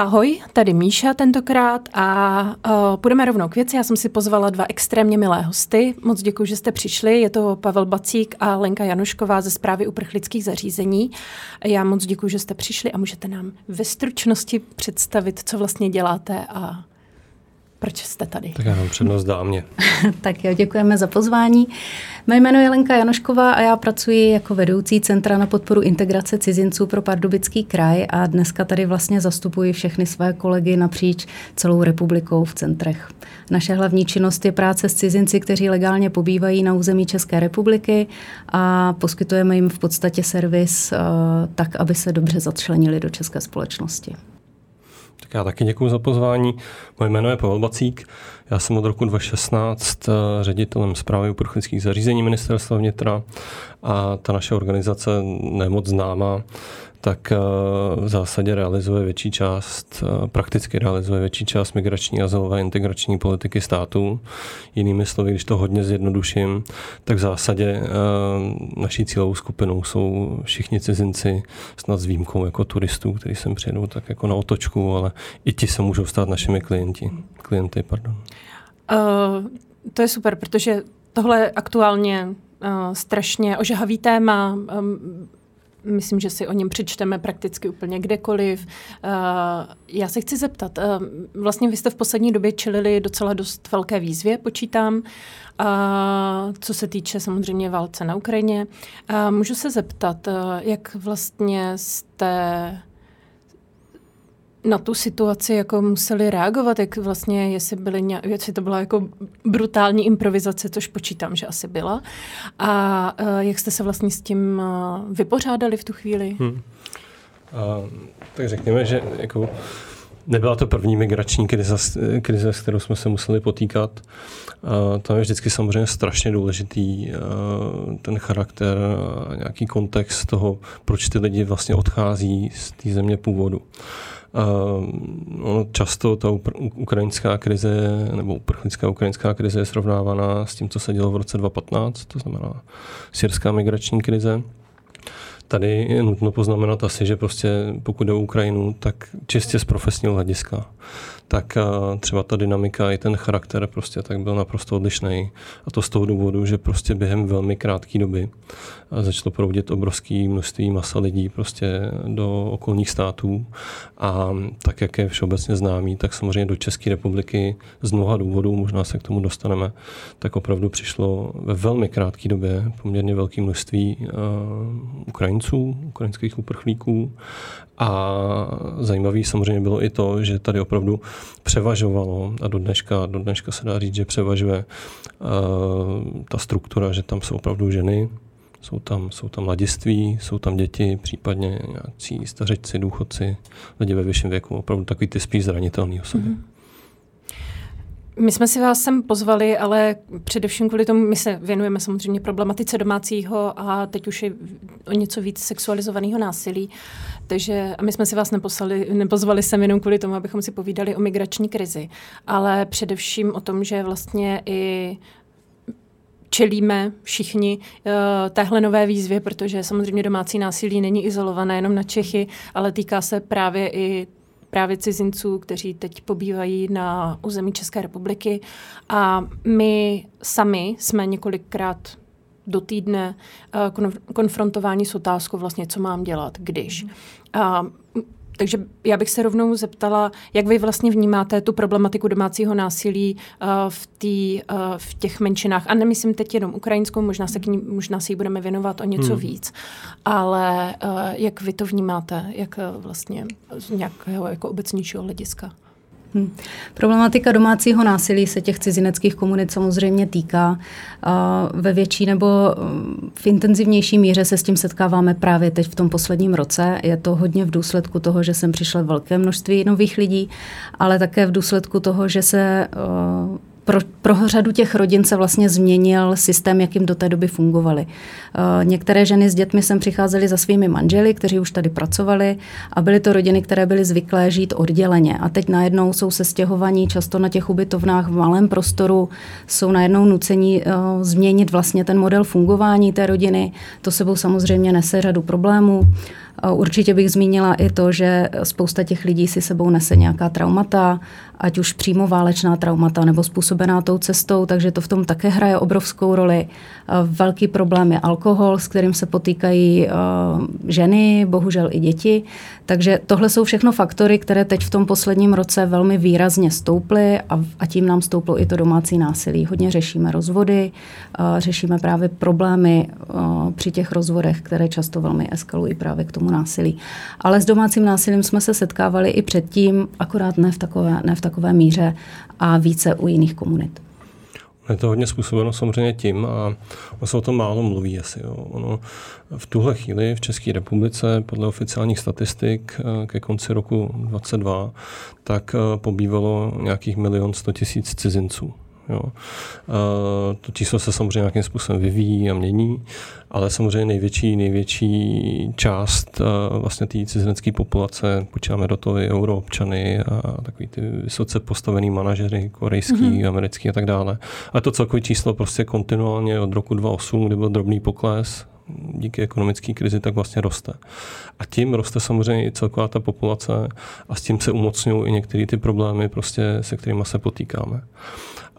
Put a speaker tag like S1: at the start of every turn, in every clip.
S1: Ahoj, tady Míša tentokrát a uh, půjdeme rovnou k věci. Já jsem si pozvala dva extrémně milé hosty. Moc děkuji, že jste přišli. Je to Pavel Bacík a Lenka Janušková ze zprávy uprchlických zařízení. Já moc děkuji, že jste přišli a můžete nám ve stručnosti představit, co vlastně děláte a proč jste tady?
S2: Tak já vám přednost dámě.
S3: tak jo, děkujeme za pozvání. Mé jméno je Lenka Janošková a já pracuji jako vedoucí Centra na podporu integrace cizinců pro Pardubický kraj a dneska tady vlastně zastupuji všechny své kolegy napříč celou republikou v centrech. Naše hlavní činnost je práce s cizinci, kteří legálně pobývají na území České republiky a poskytujeme jim v podstatě servis uh, tak, aby se dobře začlenili do české společnosti.
S2: Tak já taky děkuji za pozvání. Moje jméno je Pavel Bacík. Já jsem od roku 2016 eh, ředitelem zprávy uprchlických zařízení ministerstva vnitra a ta naše organizace nemoc známá, tak eh, v zásadě realizuje větší část, eh, prakticky realizuje větší část migrační, azylové integrační politiky států. Jinými slovy, když to hodně zjednoduším, tak v zásadě eh, naší cílovou skupinou jsou všichni cizinci, snad s výjimkou jako turistů, kteří sem přijedou tak jako na otočku, ale i ti se můžou stát našimi klienti. klienty. Pardon.
S1: Uh, to je super, protože tohle je aktuálně uh, strašně ožahavý téma. Um, Myslím, že si o něm přečteme prakticky úplně kdekoliv. Eh, já se chci zeptat, eh, vlastně vy jste v poslední době čelili docela dost velké výzvě, počítám, co se týče samozřejmě válce na Ukrajině. Můžu se zeptat, eh, jak vlastně jste na tu situaci jako museli reagovat, jak vlastně, jestli, byly nějak, jestli to byla jako brutální improvizace, což počítám, že asi byla. A uh, jak jste se vlastně s tím uh, vypořádali v tu chvíli? Hmm.
S2: A, tak řekněme, že jako nebyla to první migrační krize, krize, s kterou jsme se museli potýkat. A tam je vždycky samozřejmě strašně důležitý ten charakter a nějaký kontext toho, proč ty lidi vlastně odchází z té země původu. Uh, často ta ukrajinská krize nebo uprchlická ukrajinská krize je srovnávaná s tím, co se dělo v roce 2015, to znamená syrská migrační krize. Tady je nutno poznamenat asi, že prostě pokud jde o Ukrajinu, tak čistě z profesního hlediska tak třeba ta dynamika i ten charakter prostě tak byl naprosto odlišný. A to z toho důvodu, že prostě během velmi krátké doby začalo proudit obrovské množství masa lidí prostě do okolních států. A tak, jak je všeobecně známý, tak samozřejmě do České republiky z mnoha důvodů, možná se k tomu dostaneme, tak opravdu přišlo ve velmi krátké době poměrně velké množství uh, Ukrajinců, ukrajinských uprchlíků. A zajímavý samozřejmě bylo i to, že tady opravdu převažovalo a do dneška, do dneška se dá říct, že převažuje uh, ta struktura, že tam jsou opravdu ženy, jsou tam, jsou tam mladiství, jsou tam děti, případně nějací stařečci, důchodci, lidi ve vyšším věku, opravdu takový ty spíš zranitelný osoby. Mm-hmm.
S1: My jsme si vás sem pozvali, ale především kvůli tomu, my se věnujeme samozřejmě problematice domácího a teď už je o něco víc sexualizovaného násilí. Takže a my jsme si vás neposlali, nepozvali sem jenom kvůli tomu, abychom si povídali o migrační krizi, ale především o tom, že vlastně i čelíme všichni uh, téhle nové výzvě, protože samozřejmě domácí násilí není izolované jenom na Čechy, ale týká se právě i právě cizinců, kteří teď pobývají na území České republiky. A my sami jsme několikrát do týdne uh, konfrontováni s otázkou vlastně, co mám dělat, když. A takže já bych se rovnou zeptala, jak vy vlastně vnímáte tu problematiku domácího násilí uh, v, tý, uh, v těch menšinách. A nemyslím teď jenom ukrajinskou, možná se, k ní, možná si ji budeme věnovat o něco hmm. víc. Ale uh, jak vy to vnímáte, jak uh, vlastně z nějakého jako obecnějšího hlediska?
S3: Hmm. Problematika domácího násilí se těch cizineckých komunit samozřejmě týká. Ve větší nebo mm, v intenzivnější míře se s tím setkáváme právě teď v tom posledním roce. Je to hodně v důsledku toho, že sem přišlo velké množství nových lidí, ale také v důsledku toho, že se pro, pro řadu těch rodin se vlastně změnil systém, jakým do té doby fungovaly. Uh, některé ženy s dětmi sem přicházely za svými manželi, kteří už tady pracovali a byly to rodiny, které byly zvyklé žít odděleně. A teď najednou jsou se stěhovaní často na těch ubytovnách v malém prostoru, jsou najednou nuceni uh, změnit vlastně ten model fungování té rodiny. To sebou samozřejmě nese řadu problémů. Určitě bych zmínila i to, že spousta těch lidí si sebou nese nějaká traumata, ať už přímo válečná traumata nebo způsobená tou cestou, takže to v tom také hraje obrovskou roli. Velký problém je alkohol, s kterým se potýkají ženy, bohužel i děti. Takže tohle jsou všechno faktory, které teď v tom posledním roce velmi výrazně stouply a, tím nám stouplo i to domácí násilí. Hodně řešíme rozvody, řešíme právě problémy při těch rozvodech, které často velmi eskalují právě k tomu násilí. Ale s domácím násilím jsme se setkávali i předtím, akorát ne v takové, ne v takové míře a více u jiných komunit.
S2: Je to hodně způsobeno samozřejmě tím a se o tom málo mluví asi. Jo. Ono v tuhle chvíli v České republice podle oficiálních statistik eh, ke konci roku 2022 tak eh, pobývalo nějakých milion sto tisíc cizinců. Jo. To číslo se samozřejmě nějakým způsobem vyvíjí a mění, ale samozřejmě největší, největší část vlastně té cizinecké populace, počítáme do toho i euroobčany a takový ty vysoce postavený manažery, korejský, mm-hmm. americký a tak dále. A to celkové číslo prostě kontinuálně od roku 2008, kdy byl drobný pokles, díky ekonomické krizi, tak vlastně roste. A tím roste samozřejmě i celková ta populace a s tím se umocňují i některé ty problémy, prostě, se kterými se potýkáme.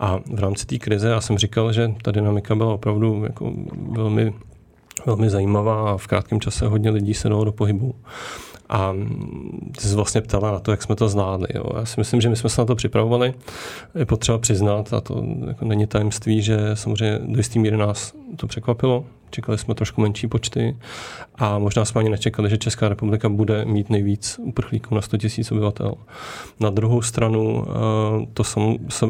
S2: A v rámci té krize já jsem říkal, že ta dynamika byla opravdu jako velmi, velmi zajímavá a v krátkém čase hodně lidí se dalo do pohybu. A ty jsi vlastně ptala na to, jak jsme to znali. Jo. Já si myslím, že my jsme se na to připravovali. Je potřeba přiznat, a to jako není tajemství, že samozřejmě do jistý míry nás to překvapilo, Čekali jsme trošku menší počty a možná jsme ani nečekali, že Česká republika bude mít nejvíc uprchlíků na 100 000 obyvatel. Na druhou stranu eh, to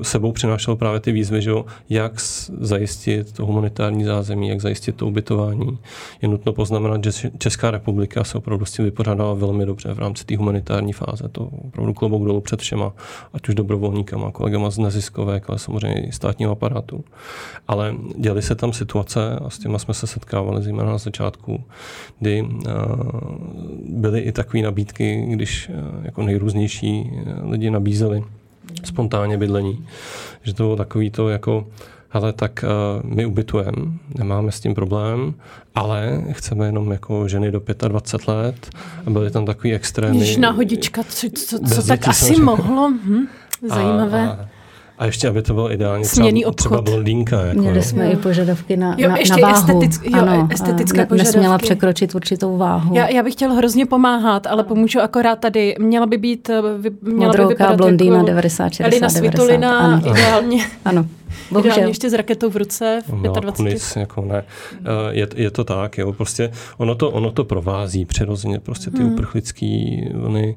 S2: sebou přinášelo právě ty výzvy, že jak zajistit to humanitární zázemí, jak zajistit to ubytování. Je nutno poznamenat, že Česká republika se opravdu s tím vypořádala velmi dobře v rámci té humanitární fáze. To opravdu klobouk dolů před všema, ať už dobrovolníkama, kolegama z neziskovek, ale samozřejmě i státního aparátu. Ale děly se tam situace a s těma jsme se setkávali zejména na začátku, kdy uh, byly i takové nabídky, když uh, jako nejrůznější uh, lidi nabízeli spontánně bydlení, že to bylo takový to jako ale tak uh, my ubytujeme, nemáme s tím problém, ale chceme jenom jako ženy do 25 let a byly tam takový extrémy.
S1: Jež náhodička, co, co, co tak asi mohlo? Hm, zajímavé. A, a
S2: a ještě, aby to bylo ideálně třeba, obchod. třeba blondýnka. Jako,
S3: Měli jsme jo. i požadavky na, jo, na, ještě na váhu. Estetic, jo, ano, estetické ne, požadavky. Nesměla překročit určitou váhu.
S1: Já, já bych chtěla hrozně pomáhat, ale pomůžu akorát tady. Měla by být měla
S3: Modrouka, by vypadat blondýna, jako 90, 60, Elina 90.
S1: Svitolina, ano. ideálně.
S3: ano.
S1: Bohužel. Ideálně ještě s raketou v ruce v
S2: no, 25. Kunis, jako ne. Eh, je, je, to tak, jo, prostě ono to, ono to provází přirozeně, prostě ty hmm. uprchlický vlny,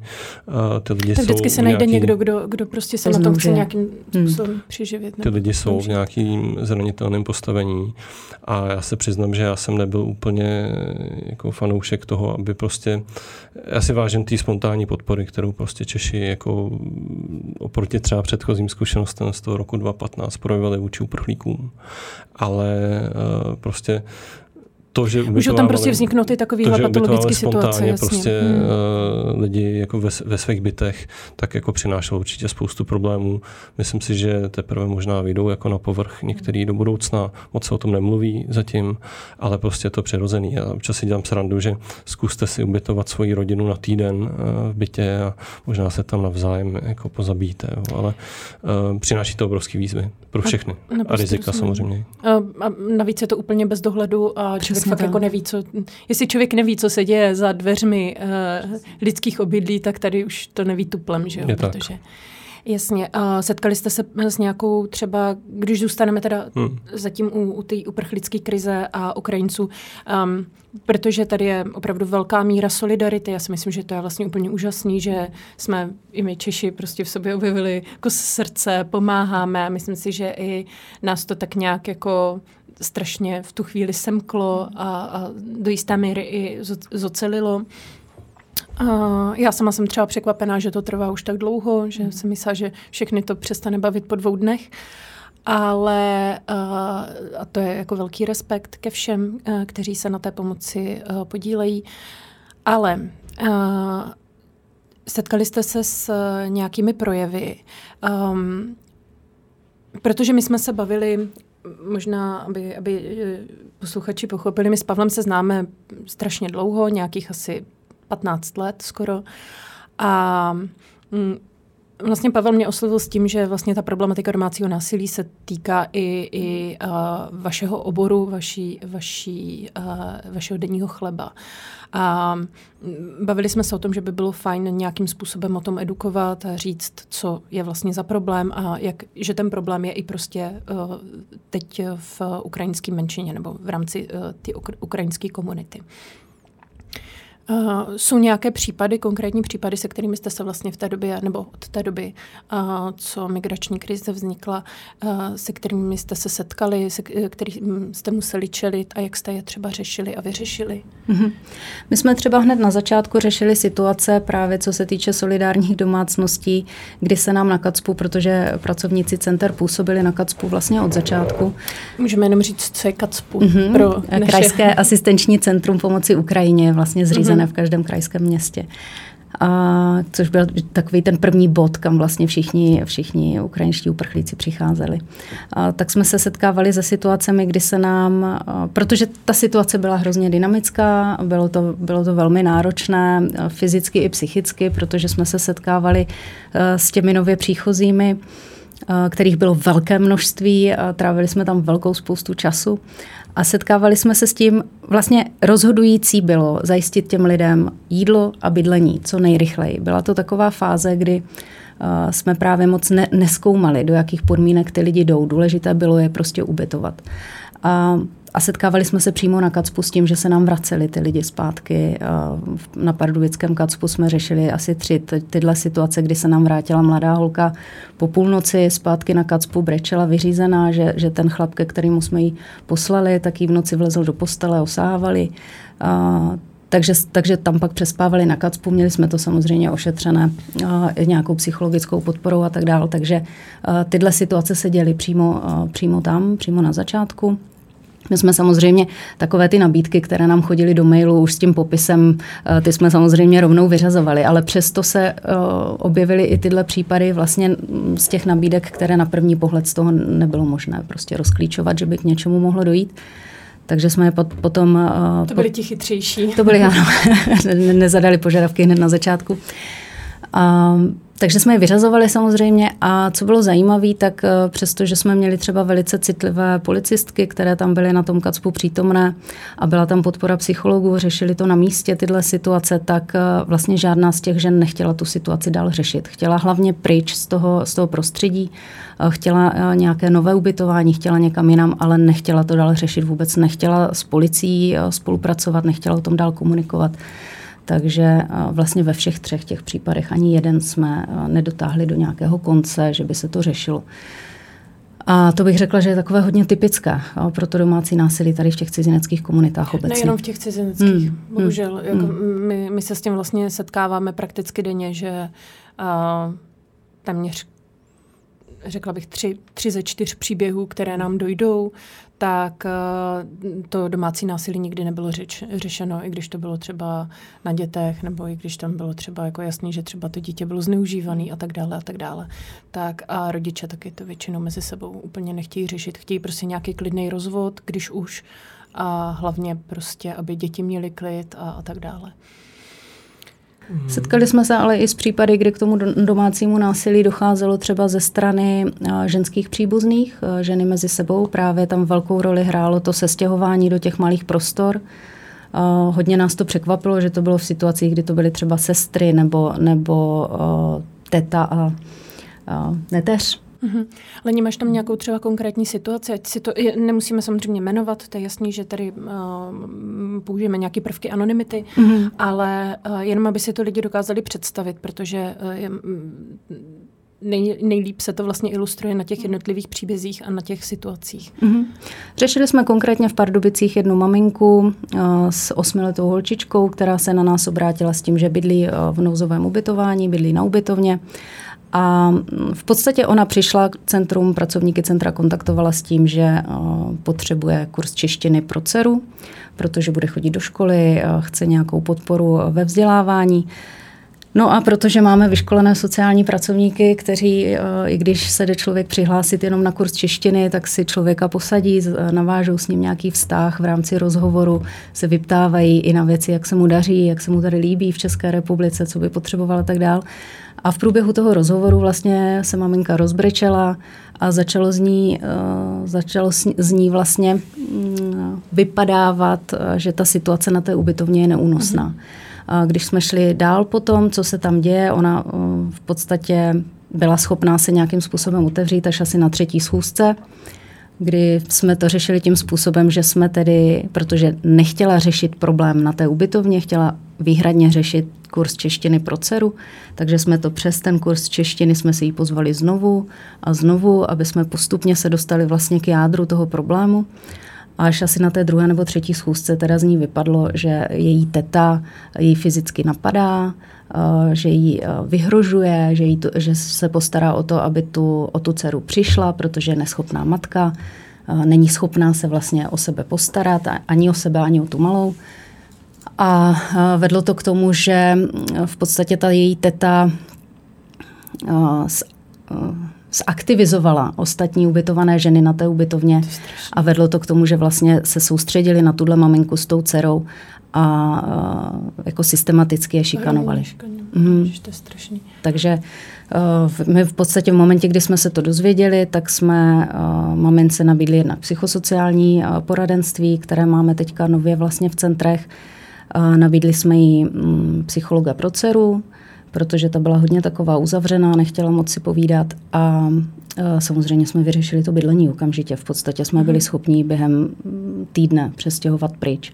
S2: eh, ty lidi tak
S1: vždycky se najde nějaký, někdo, kdo, kdo prostě se na tom chce nějakým hmm. způsobem hmm. přiživit.
S2: Ty lidi jsou v nějakým zranitelném postavení a já se přiznám, že já jsem nebyl úplně jako fanoušek toho, aby prostě, já si vážím té spontánní podpory, kterou prostě Češi jako oproti třeba předchozím zkušenostem z toho roku 2015 projevili vůči uprchlíkům. Ale uh, prostě to, že
S1: Můžou tam prostě vzniknout i takovýhle patologické situace.
S2: Jasně. prostě hmm. uh, lidi jako ve, ve svých bytech, tak jako přinášelo určitě spoustu problémů. Myslím si, že teprve možná vyjdou jako na povrch některý do budoucna. Moc se o tom nemluví zatím, ale prostě je to přirozený. Já občas si dělám srandu, že zkuste si ubytovat svoji rodinu na týden uh, v bytě a možná se tam navzájem jako pozabíte. Jo. Ale uh, přináší to obrovské výzvy pro všechny. A, a rizika samozřejmě.
S1: A, a navíc je to úplně bez dohledu a člověk fakt jako neví, co, jestli člověk neví, co se děje za dveřmi uh, lidských obydlí, tak tady už to neví tuplem, že jo? Je Protože, tak. Jasně. A setkali jste se s nějakou třeba, když zůstaneme teda hmm. zatím u, u té uprchlické krize a Ukrajinců, um, protože tady je opravdu velká míra solidarity. Já si myslím, že to je vlastně úplně úžasný, že jsme i my Češi prostě v sobě objevili jako srdce, pomáháme a myslím si, že i nás to tak nějak jako strašně v tu chvíli semklo a, a do jisté míry i zocelilo. Uh, já sama jsem třeba překvapená, že to trvá už tak dlouho, že jsem myslela, že všechny to přestane bavit po dvou dnech. Ale uh, a to je jako velký respekt ke všem, uh, kteří se na té pomoci uh, podílejí. Ale uh, setkali jste se s uh, nějakými projevy, um, protože my jsme se bavili možná, aby, aby posluchači pochopili, my s Pavlem se známe strašně dlouho, nějakých asi 15 let skoro. A mm, Vlastně Pavel mě oslovil s tím, že vlastně ta problematika domácího násilí se týká i, i uh, vašeho oboru, vaší, vaší, uh, vašeho denního chleba. A bavili jsme se o tom, že by bylo fajn nějakým způsobem o tom edukovat a říct, co je vlastně za problém a jak, že ten problém je i prostě uh, teď v ukrajinské menšině nebo v rámci uh, ty ukrajinské komunity. Uh, jsou nějaké případy, konkrétní případy, se kterými jste se vlastně v té době, nebo od té doby, uh, co migrační krize vznikla, uh, se kterými jste se setkali, se kterými jste museli čelit a jak jste je třeba řešili a vyřešili? Mm-hmm.
S3: My jsme třeba hned na začátku řešili situace právě co se týče solidárních domácností, kdy se nám na Kacpu, protože pracovníci center působili na Kacpu vlastně od začátku.
S1: Můžeme jenom říct, co je Kacpu? Mm-hmm. Pro
S3: naše... Krajské asistenční centrum pomoci Ukrajině, vlastně zřízené mm-hmm. V každém krajském městě. A, což byl takový ten první bod, kam vlastně všichni, všichni ukrajinští uprchlíci přicházeli. A, tak jsme se setkávali se situacemi, kdy se nám, a, protože ta situace byla hrozně dynamická, bylo to, bylo to velmi náročné fyzicky i psychicky, protože jsme se setkávali a, s těmi nově příchozími, kterých bylo velké množství, a trávili jsme tam velkou spoustu času a setkávali jsme se s tím, vlastně rozhodující bylo zajistit těm lidem jídlo a bydlení co nejrychleji. Byla to taková fáze, kdy uh, jsme právě moc ne, neskoumali, do jakých podmínek ty lidi jdou. Důležité bylo je prostě ubytovat. A a setkávali jsme se přímo na Kacpu s tím, že se nám vraceli ty lidi zpátky. Na pardubickém Kacpu jsme řešili asi tři tyhle situace, kdy se nám vrátila mladá holka po půlnoci zpátky na Kacpu, brečela vyřízená, že, že ten chlap, ke kterému jsme ji poslali, tak jí v noci vlezl do postele, osávali. A, takže, takže tam pak přespávali na Kacpu, měli jsme to samozřejmě ošetřené a, nějakou psychologickou podporou a tak dále. Takže a, tyhle situace se děly přímo, a, přímo tam, přímo na začátku. My jsme samozřejmě takové ty nabídky, které nám chodily do mailu už s tím popisem, eh, ty jsme samozřejmě rovnou vyřazovali, ale přesto se eh, objevily i tyhle případy vlastně z těch nabídek, které na první pohled z toho nebylo možné prostě rozklíčovat, že by k něčemu mohlo dojít. Takže jsme je potom...
S1: Eh, to byli ti chytřejší.
S3: To byli, ano, nezadali požadavky hned na začátku. A takže jsme je vyřazovali samozřejmě a co bylo zajímavé, tak eh, přesto, že jsme měli třeba velice citlivé policistky, které tam byly na tom kacpu přítomné a byla tam podpora psychologů, řešili to na místě tyhle situace, tak eh, vlastně žádná z těch žen nechtěla tu situaci dál řešit. Chtěla hlavně pryč z toho, z toho prostředí, eh, chtěla nějaké nové ubytování, chtěla někam jinam, ale nechtěla to dál řešit vůbec, nechtěla s policií spolupracovat, nechtěla o tom dál komunikovat. Takže vlastně ve všech třech těch případech ani jeden jsme nedotáhli do nějakého konce, že by se to řešilo. A to bych řekla, že je takové hodně typické pro to domácí násilí tady v těch cizineckých komunitách obecně.
S1: Nejenom v těch cizineckých, hmm. bohužel. Hmm. Jako my, my se s tím vlastně setkáváme prakticky denně, že uh, téměř řekla bych, tři, tři ze čtyř příběhů, které nám dojdou, tak eh, to domácí násilí nikdy nebylo řeč, řešeno, i když to bylo třeba na dětech, nebo i když tam bylo třeba jako jasný, že třeba to dítě bylo zneužívané a tak dále a tak dále. Tak a rodiče taky to většinou mezi sebou úplně nechtějí řešit. Chtějí prostě nějaký klidný rozvod, když už, a hlavně prostě, aby děti měly klid a, a tak dále.
S3: Setkali jsme se ale i s případy, kdy k tomu domácímu násilí docházelo třeba ze strany ženských příbuzných, ženy mezi sebou. Právě tam velkou roli hrálo to sestěhování do těch malých prostor. Hodně nás to překvapilo, že to bylo v situacích, kdy to byly třeba sestry nebo, nebo teta a neteř.
S1: Mm-hmm. Lení, máš tam nějakou třeba konkrétní situaci? Ať si to je, nemusíme samozřejmě jmenovat, to je jasný, že tady uh, použijeme nějaké prvky anonymity, mm-hmm. ale uh, jenom aby si to lidi dokázali představit, protože uh, je, nej, nejlíp se to vlastně ilustruje na těch jednotlivých příbězích a na těch situacích. Mm-hmm.
S3: Řešili jsme konkrétně v Pardubicích jednu maminku uh, s osmiletou holčičkou, která se na nás obrátila s tím, že bydlí uh, v nouzovém ubytování, bydlí na ubytovně a v podstatě ona přišla k centrum, pracovníky centra kontaktovala s tím, že eh, potřebuje kurz češtiny pro dceru, protože bude chodit do školy, chce nějakou podporu ve vzdělávání. No a protože máme vyškolené sociální pracovníky, kteří, eh, i když se jde člověk přihlásit jenom na kurz češtiny, tak si člověka posadí, navážou s ním nějaký vztah v rámci rozhovoru, se vyptávají i na věci, jak se mu daří, jak se mu tady líbí v České republice, co by potřeboval a tak dál. A v průběhu toho rozhovoru vlastně se maminka rozbrečela a začalo z ní, uh, začalo z ní vlastně uh, vypadávat, uh, že ta situace na té ubytovně je neúnosná. Mm-hmm. Když jsme šli dál po tom, co se tam děje, ona v podstatě byla schopná se nějakým způsobem otevřít až asi na třetí schůzce, kdy jsme to řešili tím způsobem, že jsme tedy, protože nechtěla řešit problém na té ubytovně, chtěla výhradně řešit kurz češtiny pro dceru, takže jsme to přes ten kurz češtiny jsme si ji pozvali znovu a znovu, aby jsme postupně se dostali vlastně k jádru toho problému. Až asi na té druhé nebo třetí schůzce teda z ní vypadlo, že její teta ji fyzicky napadá, eh, že ji eh, vyhrožuje, že, jí to, že se postará o to, aby tu, o tu dceru přišla, protože je neschopná matka, eh, není schopná se vlastně o sebe postarat, ani o sebe, ani o tu malou. A vedlo to k tomu, že v podstatě ta její teta s, zaktivizovala ostatní ubytované ženy na té ubytovně a vedlo to k tomu, že vlastně se soustředili na tuhle maminku s tou dcerou a jako systematicky je šikanovali.
S1: Mm. To je strašný.
S3: Takže uh, my v podstatě v momentě, kdy jsme se to dozvěděli, tak jsme uh, mamince nabídli jednak psychosociální uh, poradenství, které máme teďka nově vlastně v centrech. Uh, nabídli jsme jí um, psychologa pro dceru, protože ta byla hodně taková uzavřená, nechtěla moc si povídat a samozřejmě jsme vyřešili to bydlení okamžitě. V podstatě jsme byli mhm. schopni během týdne přestěhovat pryč.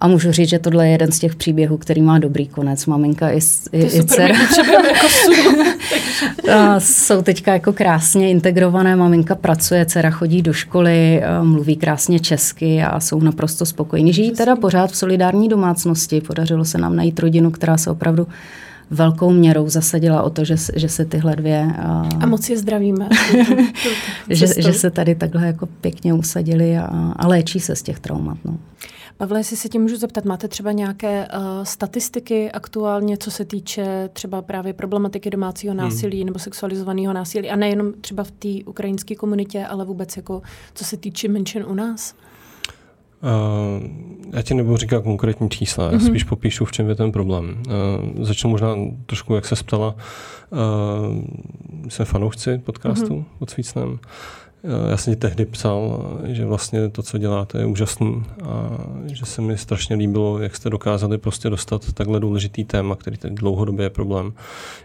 S3: A můžu říct, že tohle je jeden z těch příběhů, který má dobrý konec. Maminka i, i, i dcera. jako Jsou teďka jako krásně integrované. Maminka pracuje, dcera chodí do školy, mluví krásně česky a jsou naprosto spokojení. Žijí teda pořád v solidární domácnosti. Podařilo se nám najít rodinu, která se opravdu velkou měrou zasadila o to, že, že se tyhle dvě...
S1: A moc je zdravíme.
S3: že, že se tady takhle jako pěkně usadili a, a léčí se z těch traumat. No.
S1: Pavle, jestli se tě můžu zeptat, máte třeba nějaké uh, statistiky aktuálně, co se týče třeba právě problematiky domácího hmm. násilí hmm. nebo sexualizovaného násilí a nejenom třeba v té ukrajinské komunitě, ale vůbec jako co se týče menšin u nás?
S2: Uh, já ti nebudu říkat konkrétní čísla, já mm-hmm. spíš popíšu, v čem je ten problém. Uh, začnu možná trošku, jak se ptala. Uh, jsme fanoušci podcastu mm-hmm. pod Svícnem. Eh, já jsem tehdy psal, že vlastně to, co děláte, je úžasný a že se mi strašně líbilo, jak jste dokázali prostě dostat takhle důležitý téma, který teď dlouhodobě je problém,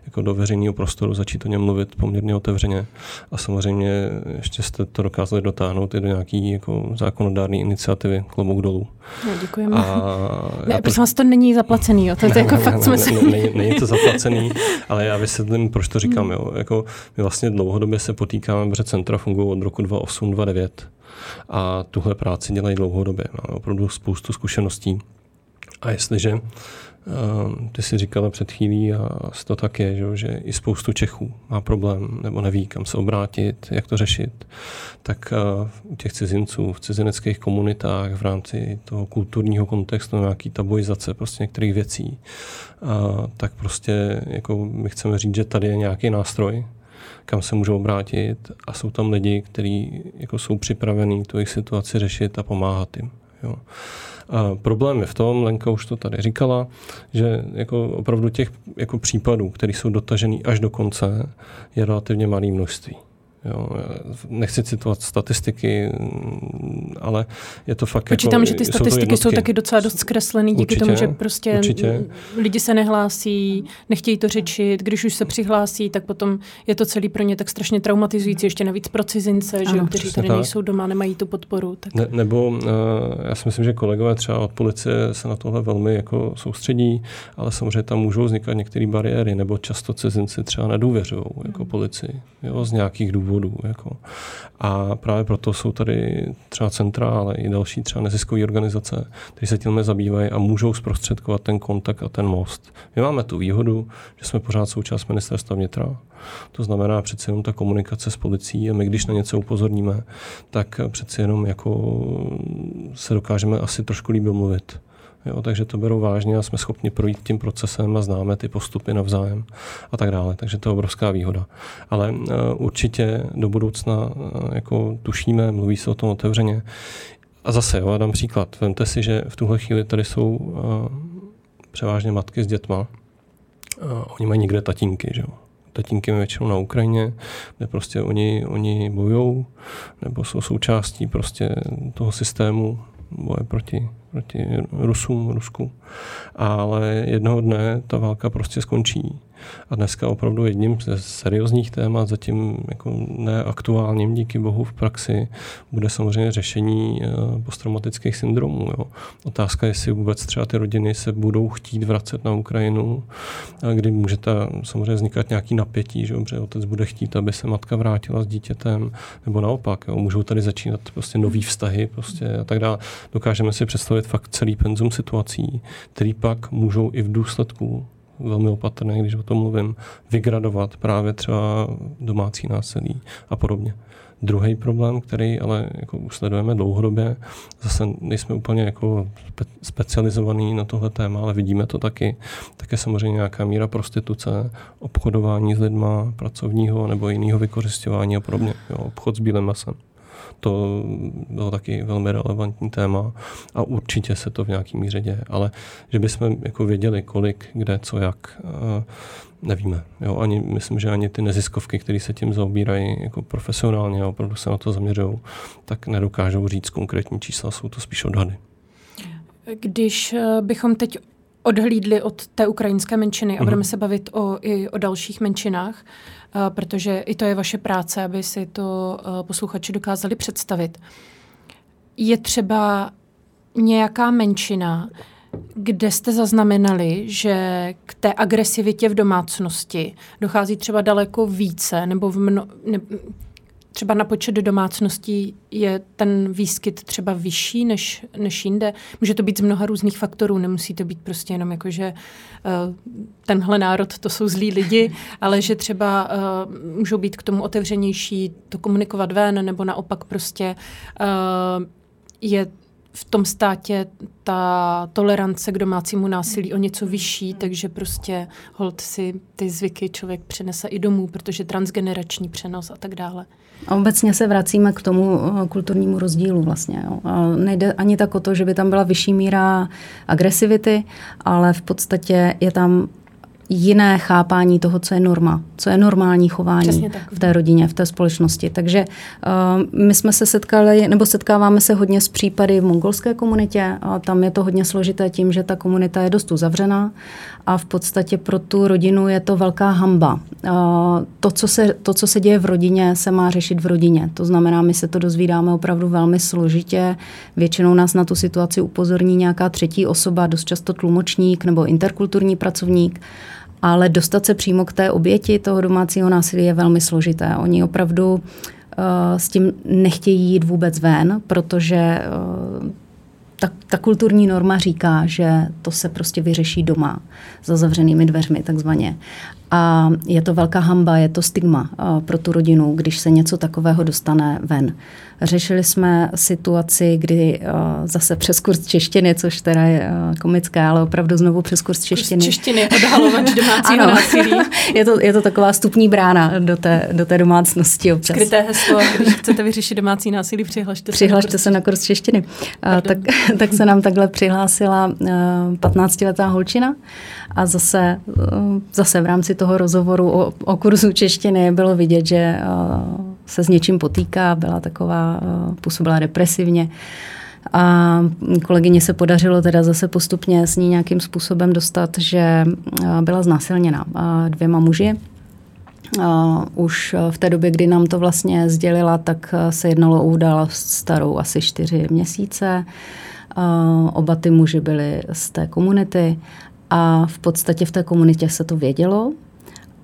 S2: jako do veřejného prostoru, začít o něm mluvit poměrně otevřeně. A samozřejmě ještě jste to dokázali dotáhnout i do nějaký jako zákonodárné iniciativy, klobouk dolů.
S1: No, děkujeme. A ne, prosím vás, to není zaplacený, jo? To, ne, to jako ne, fakt ne, jsme
S2: si... Není, není to zaplacený, ale já vysvětlím, proč to říkám. Hmm. Jo? Jako my vlastně dlouhodobě se potýkáme, protože centra fungují od roku 2008-2009 a tuhle práci dělají dlouhodobě. Máme opravdu spoustu zkušeností. A jestliže uh, ty si říkala před chvílí, a to tak je, že, i spoustu Čechů má problém nebo neví, kam se obrátit, jak to řešit, tak uh, u těch cizinců v cizineckých komunitách v rámci toho kulturního kontextu, nějaký tabuizace prostě některých věcí, uh, tak prostě jako my chceme říct, že tady je nějaký nástroj, kam se můžou obrátit a jsou tam lidi, kteří jako jsou připravení tu jejich situaci řešit a pomáhat jim. Jo. A problém je v tom, Lenka už to tady říkala, že jako opravdu těch jako případů, které jsou dotažený až do konce, je relativně malé množství. Jo, nechci citovat statistiky, ale je to fakt
S1: Počítám, jako, že ty statistiky jsou, jsou taky docela dost zkreslený díky určitě, tomu, že prostě určitě. lidi se nehlásí, nechtějí to řečit, když už se přihlásí, tak potom je to celý pro ně tak strašně traumatizující, ještě navíc pro cizince, ano, že, kteří tady tak. nejsou doma, nemají tu podporu. Tak...
S2: Ne, nebo uh, já si myslím, že kolegové třeba od policie se na tohle velmi jako soustředí, ale samozřejmě tam můžou vznikat některé bariéry, nebo často cizinci třeba nedůvěřují jako hmm. policii, jo, z nějakých důvodů důvodů. Jako. A právě proto jsou tady třeba centra, ale i další třeba neziskové organizace, které se tím zabývají a můžou zprostředkovat ten kontakt a ten most. My máme tu výhodu, že jsme pořád součást ministerstva vnitra. To znamená přeci jenom ta komunikace s policií a my, když na něco upozorníme, tak přeci jenom jako se dokážeme asi trošku líbě mluvit. Jo, takže to berou vážně a jsme schopni projít tím procesem a známe ty postupy navzájem a tak dále. Takže to je obrovská výhoda. Ale uh, určitě do budoucna uh, jako tušíme, mluví se o tom otevřeně. A zase, jo, já dám příklad. Vemte si, že v tuhle chvíli tady jsou uh, převážně matky s dětma. Oni mají někde tatínky, že jo tatínky většinou na Ukrajině, kde prostě oni, oni bojují, nebo jsou součástí prostě toho systému boje proti, proti Rusům, Rusku. Ale jednoho dne ta válka prostě skončí a dneska opravdu jedním ze seriózních témat, zatím jako neaktuálním díky bohu v praxi, bude samozřejmě řešení eh, posttraumatických syndromů. Jo. Otázka, jestli vůbec třeba ty rodiny se budou chtít vracet na Ukrajinu, kdy může ta, samozřejmě vznikat nějaký napětí, že dobře, otec bude chtít, aby se matka vrátila s dítětem, nebo naopak, jo. můžou tady začínat prostě nový vztahy prostě a tak dále. Dokážeme si představit fakt celý penzum situací, který pak můžou i v důsledku velmi opatrné, když o tom mluvím, vygradovat právě třeba domácí násilí a podobně. Druhý problém, který ale jako sledujeme dlouhodobě, zase nejsme úplně jako spe, specializovaný na tohle téma, ale vidíme to taky, tak je samozřejmě nějaká míra prostituce, obchodování s lidma, pracovního nebo jiného vykořišťování a podobně. Jo, obchod s bílým masem. To bylo taky velmi relevantní téma a určitě se to v nějaký míře děje. Ale že bychom jako věděli, kolik, kde, co, jak, nevíme. Jo, ani, myslím, že ani ty neziskovky, které se tím zaobírají jako profesionálně a opravdu se na to zaměřují, tak nedokážou říct konkrétní čísla, jsou to spíš odhady.
S1: Když eh, bychom teď odhlídli od té ukrajinské menšiny a budeme mhm. se bavit o, i o dalších menšinách, uh, protože i to je vaše práce, aby si to uh, posluchači dokázali představit. Je třeba nějaká menšina, kde jste zaznamenali, že k té agresivitě v domácnosti dochází třeba daleko více, nebo v mno, ne, třeba na počet domácností je ten výskyt třeba vyšší než, než jinde. Může to být z mnoha různých faktorů, nemusí to být prostě jenom jako, že uh, tenhle národ to jsou zlí lidi, ale že třeba uh, můžou být k tomu otevřenější to komunikovat ven, nebo naopak prostě uh, je v tom státě ta tolerance k domácímu násilí o něco vyšší, takže prostě hold si ty zvyky člověk přenese i domů, protože transgenerační přenos a tak dále.
S3: A obecně se vracíme k tomu eh, kulturnímu rozdílu vlastně. Jo. A nejde ani tak o to, že by tam byla vyšší míra agresivity, ale v podstatě je tam jiné chápání toho, co je norma, co je normální chování v té rodině, v té společnosti. Takže uh, my jsme se setkali, nebo setkáváme se hodně s případy v mongolské komunitě a tam je to hodně složité tím, že ta komunita je dost uzavřená a v podstatě pro tu rodinu je to velká hamba. Uh, to, co se, to, co se děje v rodině, se má řešit v rodině. To znamená, my se to dozvídáme opravdu velmi složitě. Většinou nás na tu situaci upozorní nějaká třetí osoba, dost často tlumočník nebo interkulturní pracovník ale dostat se přímo k té oběti toho domácího násilí je velmi složité. Oni opravdu uh, s tím nechtějí jít vůbec ven, protože uh, ta, ta kulturní norma říká, že to se prostě vyřeší doma za zavřenými dveřmi takzvaně. A je to velká hamba, je to stigma uh, pro tu rodinu, když se něco takového dostane ven. Řešili jsme situaci, kdy uh, zase přes kurz češtiny, což teda je uh, komické, ale opravdu znovu přes kurz češtiny.
S1: Kurz češtiny, odhalovač domácího ano, násilí.
S3: je, to, je to taková stupní brána do té, do té domácnosti občas.
S1: Skryté heslo, když chcete vyřešit domácí násilí, přihlašte
S3: se. Přihlašte se na kurz češtiny. Tak, tak se nám takhle přihlásila uh, 15-letá holčina a zase, zase v rámci toho rozhovoru o, o kurzu češtiny bylo vidět, že uh, se s něčím potýká, byla taková, uh, působila depresivně. A kolegyně se podařilo teda zase postupně s ní nějakým způsobem dostat, že uh, byla znásilněna dvěma muži. Uh, už v té době, kdy nám to vlastně sdělila, tak se jednalo o událost starou asi čtyři měsíce. Uh, oba ty muži byli z té komunity a v podstatě v té komunitě se to vědělo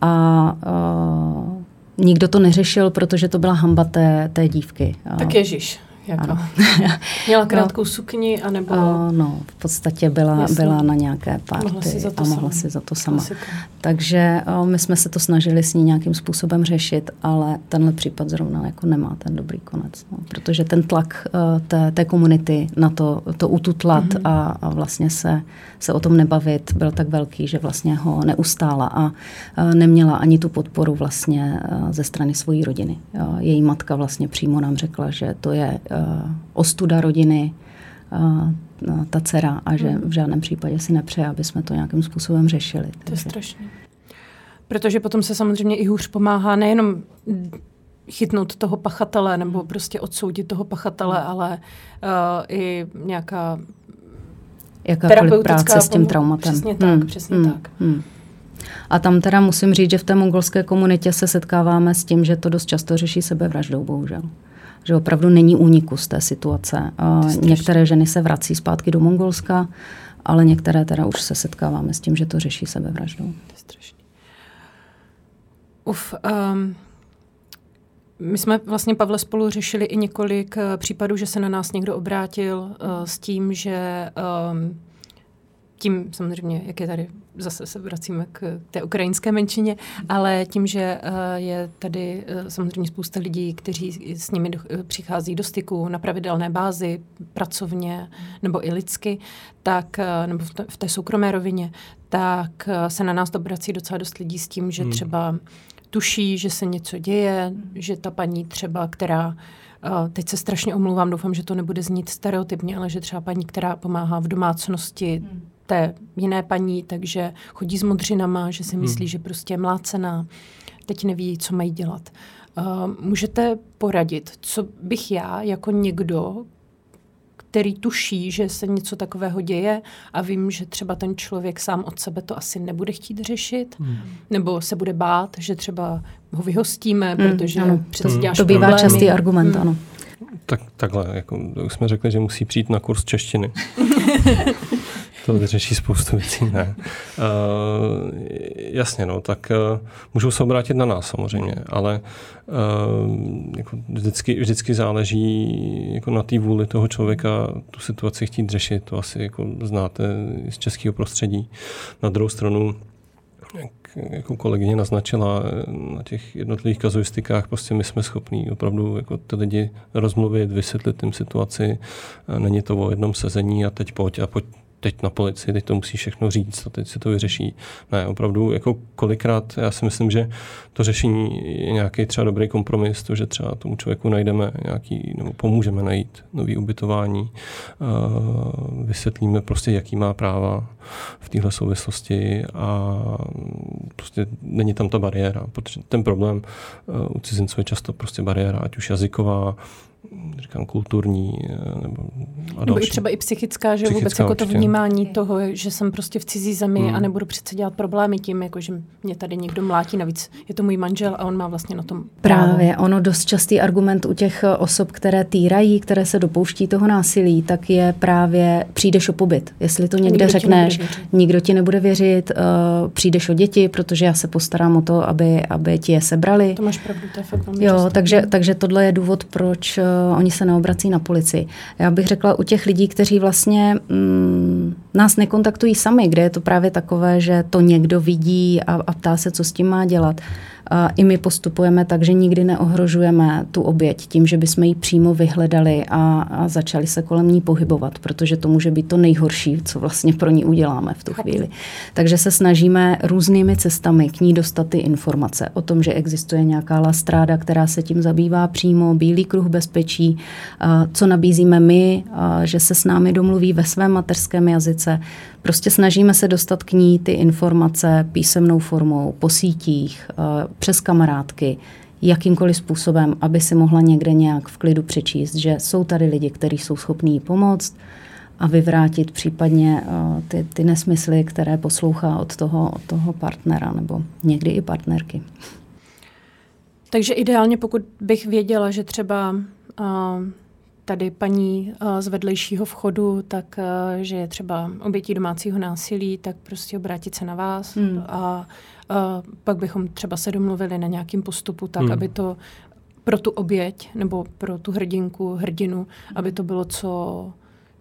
S3: a uh, nikdo to neřešil, protože to byla hamba té, té dívky.
S1: Tak ježiš. Jaká? Ano. Měla krátkou no. sukni, anebo... Uh,
S3: no, v podstatě byla, byla na nějaké party mohla a mohla si za to sama. Klasika. Takže uh, my jsme se to snažili s ní nějakým způsobem řešit, ale tenhle případ zrovna jako nemá ten dobrý konec. No, protože ten tlak uh, té, té komunity na to, to ututlat mm-hmm. a, a vlastně se, se o tom nebavit byl tak velký, že vlastně ho neustála a uh, neměla ani tu podporu vlastně uh, ze strany svojí rodiny. Uh, její matka vlastně přímo nám řekla, že to je ostuda rodiny, uh, ta dcera a že v žádném případě si nepřeje, aby jsme to nějakým způsobem řešili.
S1: To je strašné. Protože potom se samozřejmě i hůř pomáhá nejenom chytnout toho pachatele nebo prostě odsoudit toho pachatele, hmm. ale uh, i nějaká
S3: Jakákoliv práce s tím traumatem.
S1: Přesně tak, hmm. přesně hmm. tak. Hmm.
S3: A tam teda musím říct, že v té mongolské komunitě se setkáváme s tím, že to dost často řeší sebevraždou, bohužel že opravdu není úniku z té situace. Některé ženy se vrací zpátky do Mongolska, ale některé teda už se setkáváme s tím, že to řeší sebevraždou. To je strašný.
S1: Uf, um, my jsme vlastně, Pavle, spolu řešili i několik uh, případů, že se na nás někdo obrátil uh, s tím, že um, tím samozřejmě, jak je tady, zase se vracíme k té ukrajinské menšině, ale tím, že eh, je tady eh, samozřejmě spousta lidí, kteří s nimi eh, přichází do styku na pravidelné bázi, pracovně nebo i lidsky, tak, nebo v té soukromé rovině, tak se na nás obrací docela dost lidí s tím, že hmm. třeba tuší, že se něco děje, že ta paní třeba, která teď se strašně omlouvám, doufám, že to nebude znít stereotypně, ale že třeba paní, která pomáhá v domácnosti, hmm té jiné paní, takže chodí s modřinama, že si hmm. myslí, že prostě je mlácená, teď neví, co mají dělat. Uh, můžete poradit, co bych já jako někdo, který tuší, že se něco takového děje a vím, že třeba ten člověk sám od sebe to asi nebude chtít řešit, hmm. nebo se bude bát, že třeba ho vyhostíme, hmm, protože ano. přes hmm.
S3: To bývá problémy. častý argument, hmm. ano.
S2: Tak, takhle, jako už jsme řekli, že musí přijít na kurz češtiny. To vyřeší spoustu věcí, ne. Uh, jasně, no, tak uh, můžou se obrátit na nás samozřejmě, ale uh, jako vždycky, vždycky záleží jako na té vůli toho člověka tu situaci chtít řešit. To asi jako znáte z českého prostředí. Na druhou stranu jak jako kolegyně naznačila na těch jednotlivých kazuistikách, prostě my jsme schopní opravdu jako ty lidi rozmluvit, vysvětlit tím situaci. Není to o jednom sezení a teď pojď a pojď teď na policii, teď to musí všechno říct a teď si to vyřeší. Ne, opravdu jako kolikrát, já si myslím, že to řešení je nějaký třeba dobrý kompromis, to, že třeba tomu člověku najdeme nějaký, nebo pomůžeme najít nový ubytování, vysvětlíme prostě, jaký má práva v téhle souvislosti a prostě není tam ta bariéra, protože ten problém u cizinců je často prostě bariéra, ať už jazyková, říkám, kulturní eh, nebo
S1: a Nebo i třeba i psychická, že psychická vůbec jako určitě. to vnímání toho, že jsem prostě v cizí zemi hmm. a nebudu přece dělat problémy tím, jako že mě tady někdo mlátí. Navíc je to můj manžel a on má vlastně na tom
S3: právo. Právě, ono dost častý argument u těch eh, osob, které týrají, které se dopouští toho násilí, tak je právě přijdeš o pobyt. Jestli to někde nikdo řekneš, ti nikdo ti nebude věřit, uh, přijdeš o děti, protože já se postarám o to, aby, aby ti je sebrali.
S1: To máš pravdu, to je fakt
S3: Jo, takže, takže tohle je důvod, proč uh, oni se neobrací na policii. Já bych řekla u těch lidí, kteří vlastně mm, nás nekontaktují sami, kde je to právě takové, že to někdo vidí a, a ptá se, co s tím má dělat. I my postupujeme tak, že nikdy neohrožujeme tu oběť tím, že bychom ji přímo vyhledali a, a začali se kolem ní pohybovat, protože to může být to nejhorší, co vlastně pro ní uděláme v tu chvíli. Takže se snažíme různými cestami k ní dostat ty informace o tom, že existuje nějaká lastráda, která se tím zabývá přímo, bílý kruh bezpečí, co nabízíme my, že se s námi domluví ve svém mateřském jazyce. Prostě snažíme se dostat k ní ty informace písemnou formou, po sítích, eh, přes kamarádky, jakýmkoliv způsobem, aby si mohla někde nějak v klidu přečíst, že jsou tady lidi, kteří jsou schopní pomoct a vyvrátit případně uh, ty, ty nesmysly, které poslouchá od toho, od toho partnera nebo někdy i partnerky.
S1: Takže ideálně, pokud bych věděla, že třeba uh, tady paní uh, z vedlejšího vchodu, tak uh, že je třeba obětí domácího násilí, tak prostě obrátit se na vás hmm. a uh, pak bychom třeba se domluvili na nějakým postupu tak, hmm. aby to pro tu oběť nebo pro tu hrdinku, hrdinu, aby to bylo co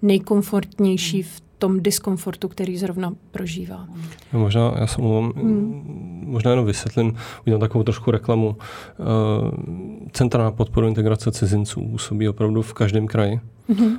S1: nejkomfortnější v tom diskomfortu, který zrovna prožívá.
S2: No, možná, já jsem mluvím, hmm. možná jenom vysvětlím, udělám takovou trošku reklamu. Uh, Centra na podporu integrace cizinců působí opravdu v každém kraji. Hmm.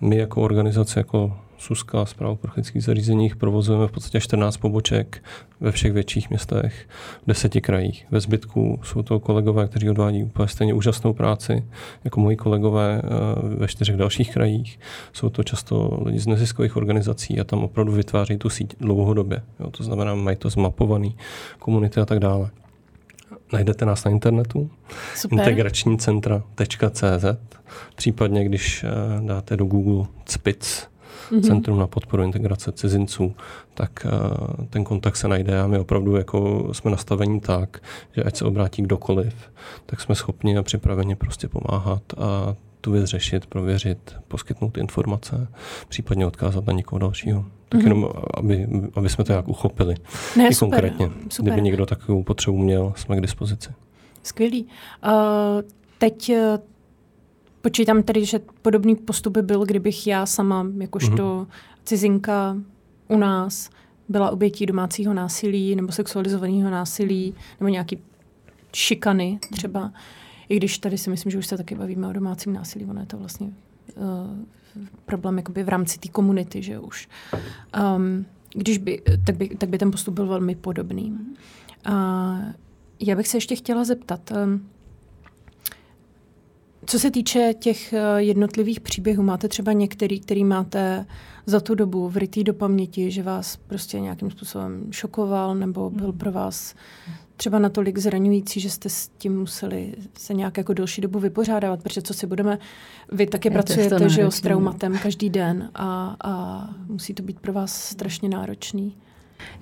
S2: My jako organizace, jako Suska, zprávu prchlických zařízeních, provozujeme v podstatě 14 poboček ve všech větších městech, v deseti krajích. Ve zbytku jsou to kolegové, kteří odvádí úplně stejně úžasnou práci, jako moji kolegové eh, ve čtyřech dalších krajích. Jsou to často lidi z neziskových organizací a tam opravdu vytváří tu síť dlouhodobě. Jo, to znamená, mají to zmapovaný, komunity a tak dále. Najdete nás na internetu integračnícentra.cz případně když eh, dáte do Google CPIC, mm-hmm. Centrum na podporu integrace cizinců, tak uh, ten kontakt se najde a my opravdu jako jsme nastavení tak, že ať se obrátí kdokoliv, tak jsme schopni a připraveni prostě pomáhat a tu věc řešit, prověřit, poskytnout informace, případně odkázat na někoho dalšího. Tak mm-hmm. jenom, aby, aby jsme to jak uchopili.
S1: Ne,
S2: I
S1: super,
S2: konkrétně.
S1: Super.
S2: Kdyby někdo takovou potřebu měl, jsme k dispozici.
S1: Skvělý. Uh, teď Počítám tedy, že podobný postup by byl, kdybych já sama, jakožto mm-hmm. cizinka u nás, byla obětí domácího násilí nebo sexualizovaného násilí nebo nějaký šikany třeba. I když tady si myslím, že už se taky bavíme o domácím násilí, ono je to vlastně uh, problém jakoby v rámci té komunity, že už. Um, když by, tak, by, tak by ten postup byl velmi podobný. Uh, já bych se ještě chtěla zeptat, um, co se týče těch eh, jednotlivých příběhů, máte třeba některý, který máte za tu dobu vrytý do paměti, že vás prostě nějakým způsobem šokoval nebo byl pro vás třeba natolik zraňující, že jste s tím museli se nějak jako delší dobu vypořádávat, protože co si budeme, vy taky Je pracujete že jo, s traumatem každý den a, a musí to být pro vás strašně náročný.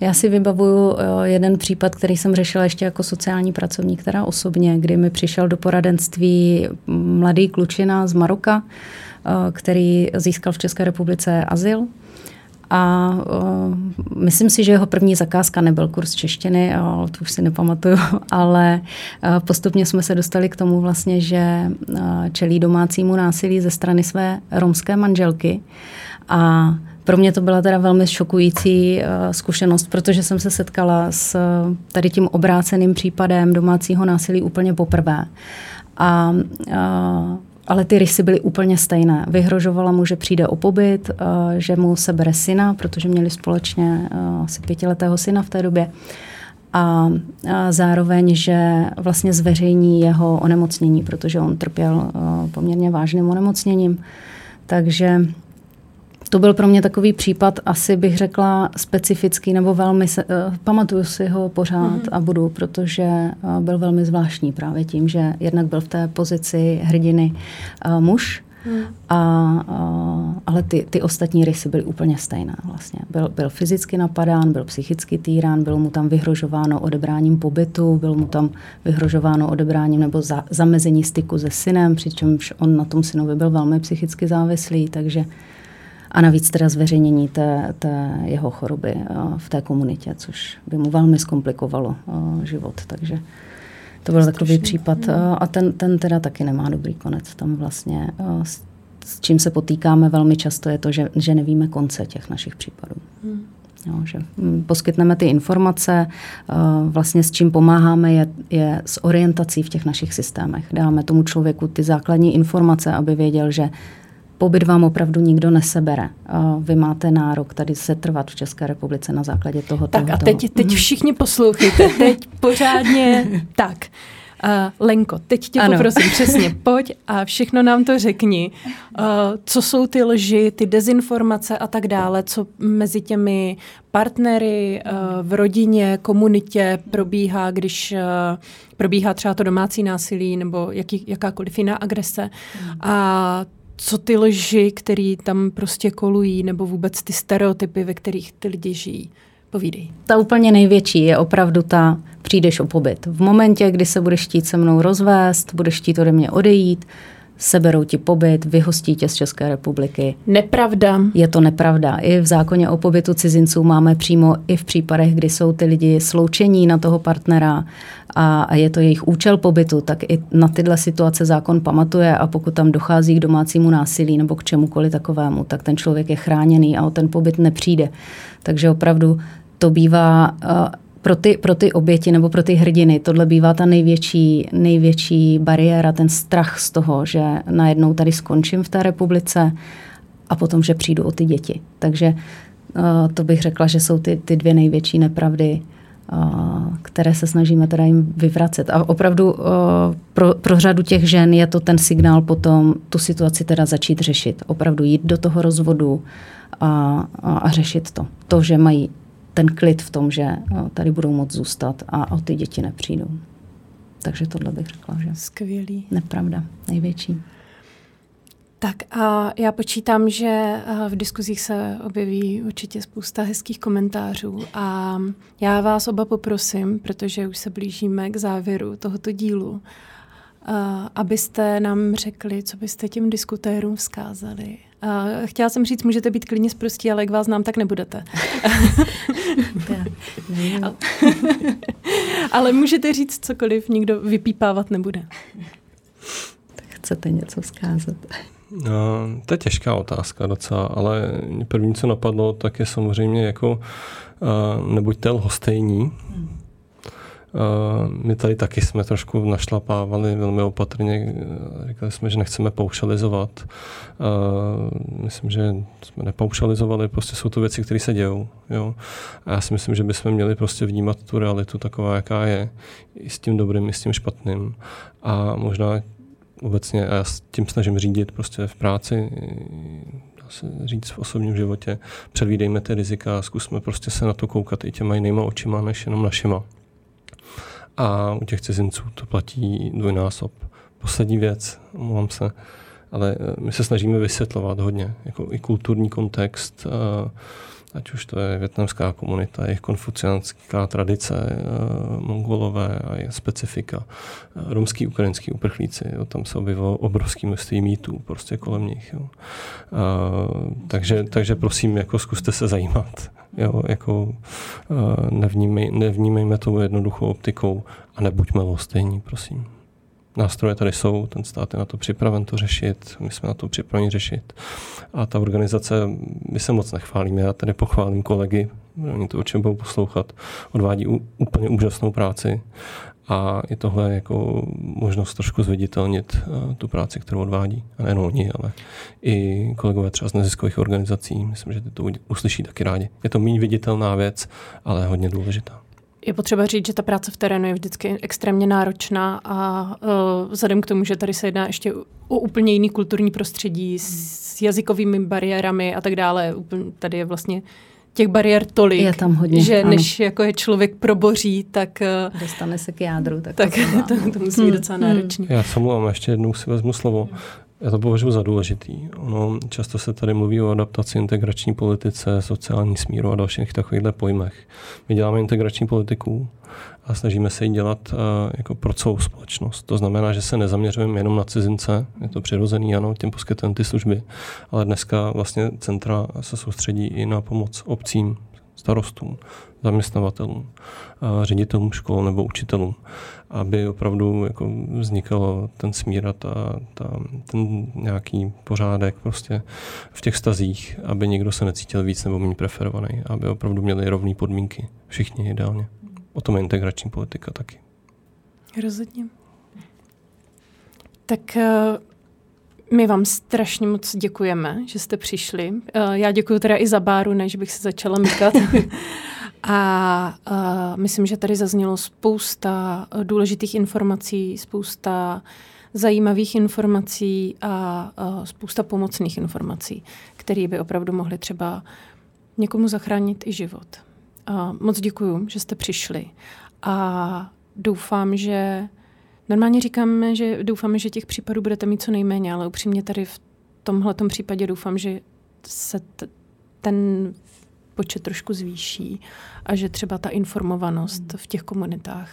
S3: Já si vybavuju eh, jeden případ, který jsem řešila ještě jako sociální pracovník, která osobně, kdy mi přišel do poradenství mladý klučina z Maroka, eh, který získal v České republice azyl. A uh, myslím si, že jeho první zakázka nebyl kurz češtiny, ale to už si nepamatuju, ale postupně jsme se dostali k tomu vlastně, že čelí domácímu násilí ze strany své romské manželky. A pro mě to byla teda velmi šokující uh, zkušenost, protože jsem se setkala s uh, tady tím obráceným případem domácího násilí úplně poprvé. A uh, ale ty rysy byly úplně stejné. Vyhrožovala mu, že přijde o pobyt, že mu sebere syna, protože měli společně asi pětiletého syna v té době. A zároveň, že vlastně zveřejní jeho onemocnění, protože on trpěl poměrně vážným onemocněním. Takže to byl pro mě takový případ, asi bych řekla specifický, nebo velmi, se, uh, pamatuju si ho pořád mm-hmm. a budu, protože uh, byl velmi zvláštní právě tím, že jednak byl v té pozici hrdiny uh, muž, Hmm. A, uh, ale ty, ty ostatní rysy byly úplně stejné vlastně. Byl, byl fyzicky napadán, byl psychicky týrán, bylo mu tam vyhrožováno odebráním pobytu, bylo mu tam vyhrožováno odebráním nebo za, zamezení styku se synem, přičemž on na tom synovi byl velmi psychicky závislý, takže a navíc teda zveřejnění té, té jeho choroby eh, v té komunitě, což by mu velmi zkomplikovalo eh, život. Takže to byl Strašný. takový případ. Hmm. Eh, a ten, ten teda taky nemá dobrý konec. Tam vlastně s, s čím se potýkáme velmi často je to, že, že nevíme konce těch našich případů. Hmm. Jo, že hm, poskytneme ty informace, vlastně s čím pomáháme je, je s orientací v těch našich systémech. Dáme tomu člověku ty základní informace, aby věděl, že pobyt vám opravdu nikdo nesebere. Vy máte nárok tady se trvat v České republice na základě toho.
S1: Tak toho, a teď, teď mhm. všichni poslouchejte, teď pořádně tak. Uh, Lenko, teď tě ano. poprosím přesně, pojď a všechno nám to řekni. Uh, co jsou ty lži, ty dezinformace a tak dále, co mezi těmi partnery uh, v rodině, komunitě probíhá, když uh, probíhá třeba to domácí násilí nebo jaký, jakákoliv jiná agrese. Hmm. A co ty lži, které tam prostě kolují, nebo vůbec ty stereotypy, ve kterých ty lidi žijí. Povídej.
S3: Ta úplně největší je opravdu ta, přijdeš o pobyt. V momentě, kdy se budeš chtít se mnou rozvést, budeš chtít ode mě odejít, seberou ti pobyt, vyhostí tě z České republiky.
S1: Nepravda.
S3: Je to nepravda. I v zákoně o pobytu cizinců máme přímo i v případech, kdy jsou ty lidi sloučení na toho partnera a, a je to jejich účel pobytu, tak i na tyhle situace zákon pamatuje a pokud tam dochází k domácímu násilí nebo k čemukoliv takovému, tak ten člověk je chráněný a o ten pobyt nepřijde. Takže opravdu to bývá pro ty, pro ty oběti nebo pro ty hrdiny tohle bývá ta největší, největší bariéra, ten strach z toho, že najednou tady skončím v té republice a potom, že přijdu o ty děti. Takže uh, to bych řekla, že jsou ty, ty dvě největší nepravdy, uh, které se snažíme teda jim vyvracet. A opravdu uh, pro, pro řadu těch žen je to ten signál potom tu situaci teda začít řešit. Opravdu jít do toho rozvodu a, a, a řešit to. To, že mají ten klid v tom, že tady budou moct zůstat a o ty děti nepřijdou. Takže tohle bych řekla, že
S1: Skvělý.
S3: nepravda, největší.
S1: Tak a já počítám, že v diskuzích se objeví určitě spousta hezkých komentářů a já vás oba poprosím, protože už se blížíme k závěru tohoto dílu, abyste nám řekli, co byste těm diskutérům vzkázali Uh, chtěla jsem říct, můžete být klidně zprostí, ale jak vás znám, tak nebudete. ale můžete říct cokoliv, nikdo vypípávat nebude.
S3: Tak chcete něco vzkázat?
S2: No, to je těžká otázka docela, ale první, co napadlo, tak je samozřejmě jako uh, nebuďte lhostejní. Hmm my tady taky jsme trošku našlapávali velmi opatrně. Říkali jsme, že nechceme paušalizovat. Myslím, že jsme nepaušalizovali, prostě jsou to věci, které se dějou. Jo? A já si myslím, že bychom měli prostě vnímat tu realitu taková, jaká je, i s tím dobrým, i s tím špatným. A možná obecně, a já s tím snažím řídit prostě v práci, se říct v osobním životě, předvídejme ty rizika a zkusme prostě se na to koukat i těma jinýma očima, než jenom našima. A u těch cizinců to platí dvojnásob. Poslední věc, omlouvám se, ale eh, my se snažíme vysvětlovat hodně, jako i kulturní kontext, eh, ať už to je větnamská komunita, jejich konfuciánská tradice, eh, mongolové a jejich specifika, romský, ukrajinský uprchlíci, jo, tam se objevilo obrovský množství mýtů prostě kolem nich. Jo. A, takže, takže prosím, jako zkuste se zajímat. Jo, jako uh, nevnímej, nevnímejme to jednoduchou optikou a nebuďme lhostejní, prosím. Nástroje tady jsou, ten stát je na to připraven to řešit, my jsme na to připraveni řešit. A ta organizace, my se moc nechválíme, já tady pochválím kolegy, oni to určitě budou poslouchat, odvádí úplně úžasnou práci a i tohle jako možnost trošku zviditelnit uh, tu práci, kterou odvádí. A nejen oni, ale i kolegové třeba z neziskových organizací. Myslím, že ty to uslyší taky rádi. Je to méně viditelná věc, ale hodně důležitá.
S1: Je potřeba říct, že ta práce v terénu je vždycky extrémně náročná a uh, vzhledem k tomu, že tady se jedná ještě o úplně jiný kulturní prostředí s jazykovými bariérami a tak dále, tady je vlastně těch bariér tolik,
S3: je tam hodně,
S1: že ano. než jako je člověk proboří, tak... Eh,
S3: Dostane se k jádru. Tak,
S1: tak to, to musí být hmm. docela náročné.
S2: Já se mluvám, ještě jednou si vezmu slovo. Já to považuji za důležitý. Ono, často se tady mluví o adaptaci, integrační politice, sociální smíru a dalších takovýchhle pojmech. My děláme integrační politiku a snažíme se ji dělat uh, jako pro celou společnost. To znamená, že se nezaměřujeme jenom na cizince, je to přirozený, ano, těm poskytujeme ty služby, ale dneska vlastně centra se soustředí i na pomoc obcím, starostům, zaměstnavatelům, ředitelům škol nebo učitelům, aby opravdu jako vznikal ten smír a ta, ta, ten nějaký pořádek prostě v těch stazích, aby někdo se necítil víc nebo méně preferovaný, aby opravdu měli rovné podmínky, všichni ideálně. O tom je integrační politika taky.
S1: Rozhodně. Tak eh, my vám strašně moc děkujeme, že jste přišli. Eh, já děkuji teda i za Báru, než bych se začala mykat. A uh, myslím, že tady zaznělo spousta důležitých informací, spousta zajímavých informací a uh, spousta pomocných informací, které by opravdu mohly třeba někomu zachránit i život. Uh, moc děkuji, že jste přišli a doufám, že normálně říkáme, že doufáme, že těch případů budete mít co nejméně, ale upřímně tady v tomhle případě doufám, že se t- ten počet trošku zvýší a že třeba ta informovanost v těch komunitách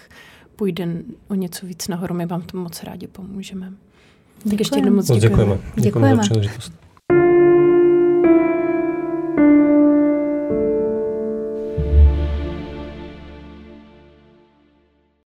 S1: půjde o něco víc nahoru. My vám to moc rádi pomůžeme. Tak ještě jednou moc děkujeme.
S2: Děkujeme. Děkujeme. děkujeme za příležitost.